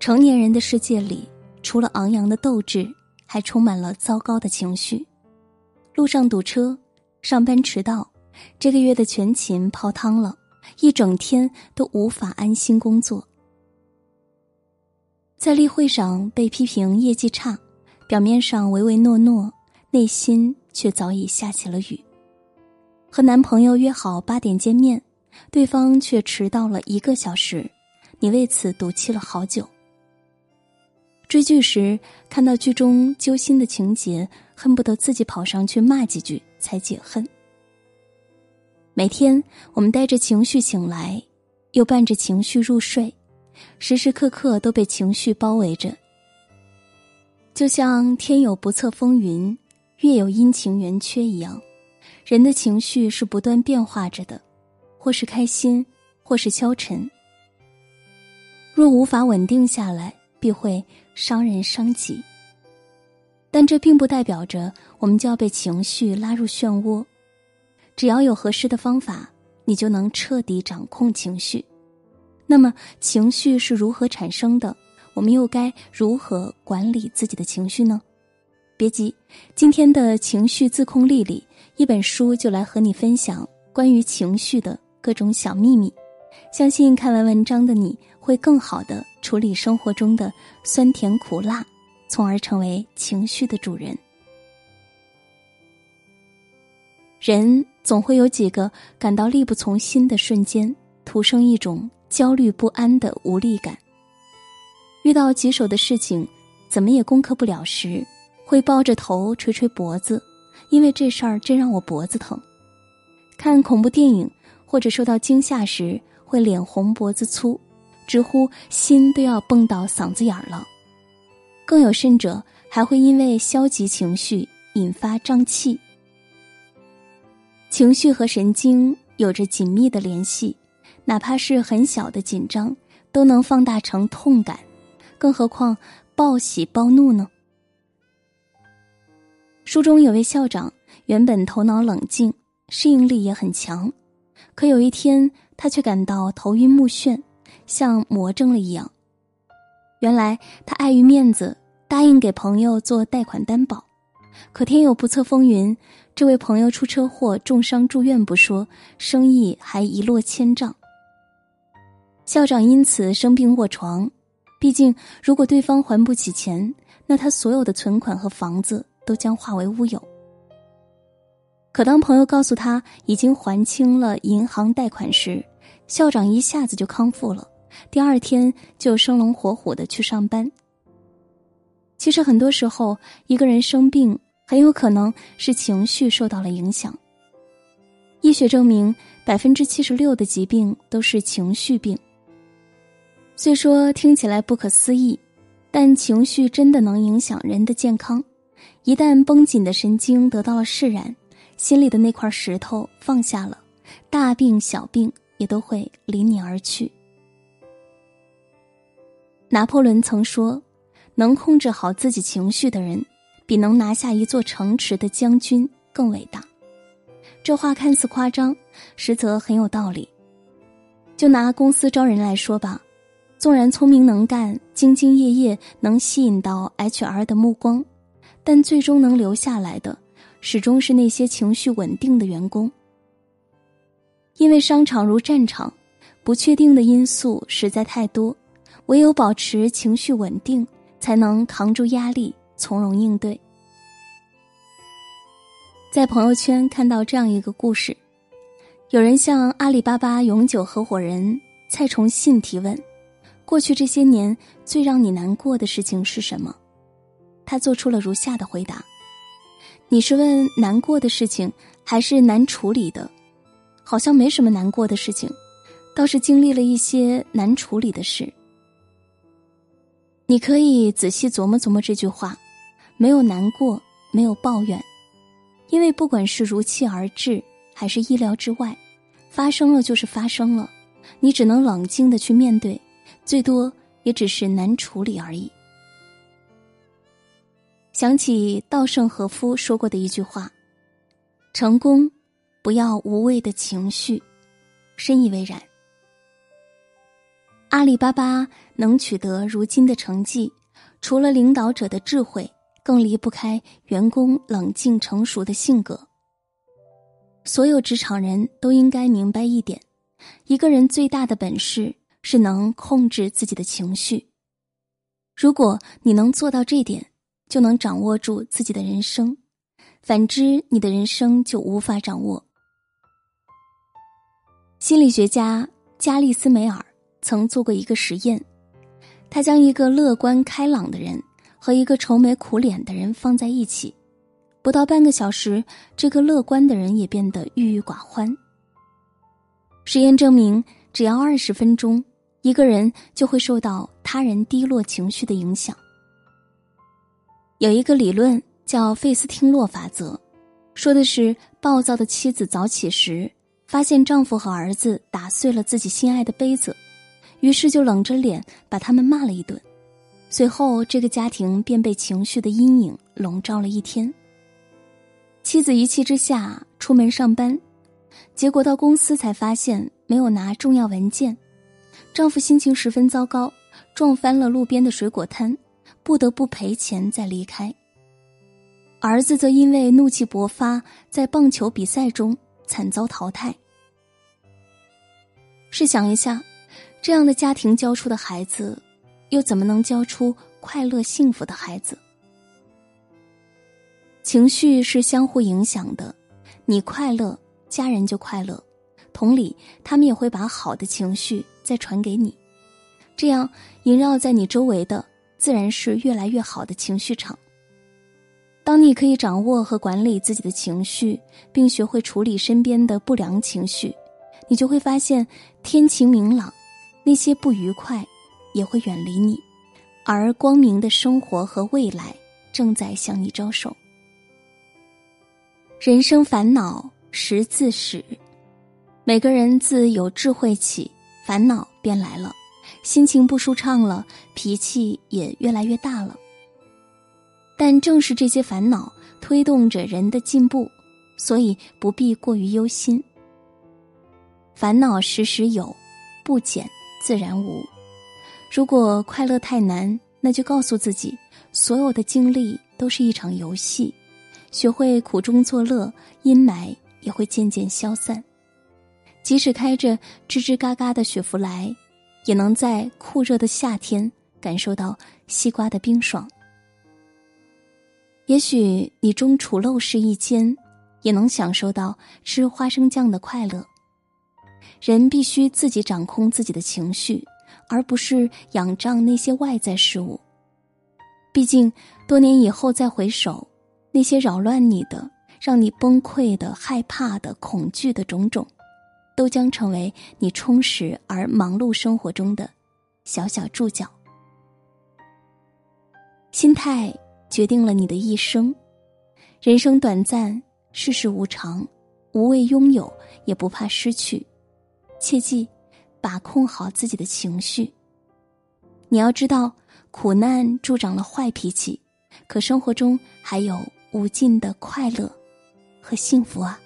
成年人的世界里，除了昂扬的斗志，还充满了糟糕的情绪。路上堵车，上班迟到，这个月的全勤泡汤了，一整天都无法安心工作。在例会上被批评业绩差，表面上唯唯诺诺，内心却早已下起了雨。和男朋友约好八点见面，对方却迟到了一个小时，你为此赌气了好久。追剧时看到剧中揪心的情节，恨不得自己跑上去骂几句才解恨。每天我们带着情绪醒来，又伴着情绪入睡，时时刻刻都被情绪包围着。就像天有不测风云，月有阴晴圆缺一样，人的情绪是不断变化着的，或是开心，或是消沉。若无法稳定下来，必会伤人伤己。但这并不代表着我们就要被情绪拉入漩涡。只要有合适的方法，你就能彻底掌控情绪。那么，情绪是如何产生的？我们又该如何管理自己的情绪呢？别急，今天的情绪自控力里，一本书就来和你分享关于情绪的各种小秘密。相信看完文章的你会更好的处理生活中的酸甜苦辣，从而成为情绪的主人。人总会有几个感到力不从心的瞬间，徒生一种焦虑不安的无力感。遇到棘手的事情，怎么也攻克不了时，会抱着头捶捶脖子，因为这事儿真让我脖子疼。看恐怖电影或者受到惊吓时，会脸红脖子粗，直呼心都要蹦到嗓子眼儿了。更有甚者，还会因为消极情绪引发胀气。情绪和神经有着紧密的联系，哪怕是很小的紧张，都能放大成痛感。更何况暴喜暴怒呢？书中有位校长，原本头脑冷静，适应力也很强，可有一天他却感到头晕目眩，像魔怔了一样。原来他碍于面子，答应给朋友做贷款担保，可天有不测风云，这位朋友出车祸重伤住院不说，生意还一落千丈。校长因此生病卧床。毕竟，如果对方还不起钱，那他所有的存款和房子都将化为乌有。可当朋友告诉他已经还清了银行贷款时，校长一下子就康复了，第二天就生龙活虎的去上班。其实很多时候，一个人生病很有可能是情绪受到了影响。医学证明，百分之七十六的疾病都是情绪病。虽说听起来不可思议，但情绪真的能影响人的健康。一旦绷紧的神经得到了释然，心里的那块石头放下了，大病小病也都会离你而去。拿破仑曾说：“能控制好自己情绪的人，比能拿下一座城池的将军更伟大。”这话看似夸张，实则很有道理。就拿公司招人来说吧。纵然聪明能干、兢兢业业，能吸引到 HR 的目光，但最终能留下来的，始终是那些情绪稳定的员工。因为商场如战场，不确定的因素实在太多，唯有保持情绪稳定，才能扛住压力，从容应对。在朋友圈看到这样一个故事，有人向阿里巴巴永久合伙人蔡崇信提问。过去这些年，最让你难过的事情是什么？他做出了如下的回答：“你是问难过的事情，还是难处理的？好像没什么难过的事情，倒是经历了一些难处理的事。你可以仔细琢磨琢磨这句话：没有难过，没有抱怨，因为不管是如期而至，还是意料之外，发生了就是发生了，你只能冷静的去面对。”最多也只是难处理而已。想起稻盛和夫说过的一句话：“成功，不要无谓的情绪。”深以为然。阿里巴巴能取得如今的成绩，除了领导者的智慧，更离不开员工冷静成熟的性格。所有职场人都应该明白一点：一个人最大的本事是能控制自己的情绪。如果你能做到这点，就能掌握住自己的人生；反之，你的人生就无法掌握。心理学家加利斯梅尔曾做过一个实验，他将一个乐观开朗的人和一个愁眉苦脸的人放在一起。不到半个小时，这个乐观的人也变得郁郁寡欢。实验证明，只要二十分钟，一个人就会受到他人低落情绪的影响。有一个理论叫费斯汀洛法则，说的是暴躁的妻子早起时，发现丈夫和儿子打碎了自己心爱的杯子，于是就冷着脸把他们骂了一顿。随后，这个家庭便被情绪的阴影笼罩了一天。妻子一气之下出门上班，结果到公司才发现没有拿重要文件。丈夫心情十分糟糕，撞翻了路边的水果摊，不得不赔钱再离开。儿子则因为怒气勃发，在棒球比赛中惨遭淘汰。试想一下，这样的家庭教出的孩子，又怎么能教出快乐幸福的孩子？情绪是相互影响的，你快乐，家人就快乐，同理，他们也会把好的情绪再传给你，这样萦绕在你周围的自然是越来越好的情绪场。当你可以掌握和管理自己的情绪，并学会处理身边的不良情绪，你就会发现天晴明朗，那些不愉快也会远离你，而光明的生活和未来正在向你招手。人生烦恼十字始，每个人自有智慧起，烦恼便来了，心情不舒畅了，脾气也越来越大了。但正是这些烦恼推动着人的进步，所以不必过于忧心。烦恼时时有，不减自然无。如果快乐太难，那就告诉自己，所有的经历都是一场游戏。学会苦中作乐，阴霾也会渐渐消散。即使开着吱吱嘎嘎的雪佛兰，也能在酷热的夏天感受到西瓜的冰爽。也许你中处陋室一间，也能享受到吃花生酱的快乐。人必须自己掌控自己的情绪，而不是仰仗那些外在事物。毕竟，多年以后再回首。那些扰乱你的、让你崩溃的、害怕的、恐惧的种种，都将成为你充实而忙碌生活中的小小注脚。心态决定了你的一生。人生短暂，世事无常，无畏拥有，也不怕失去。切记，把控好自己的情绪。你要知道，苦难助长了坏脾气，可生活中还有。无尽的快乐和幸福啊！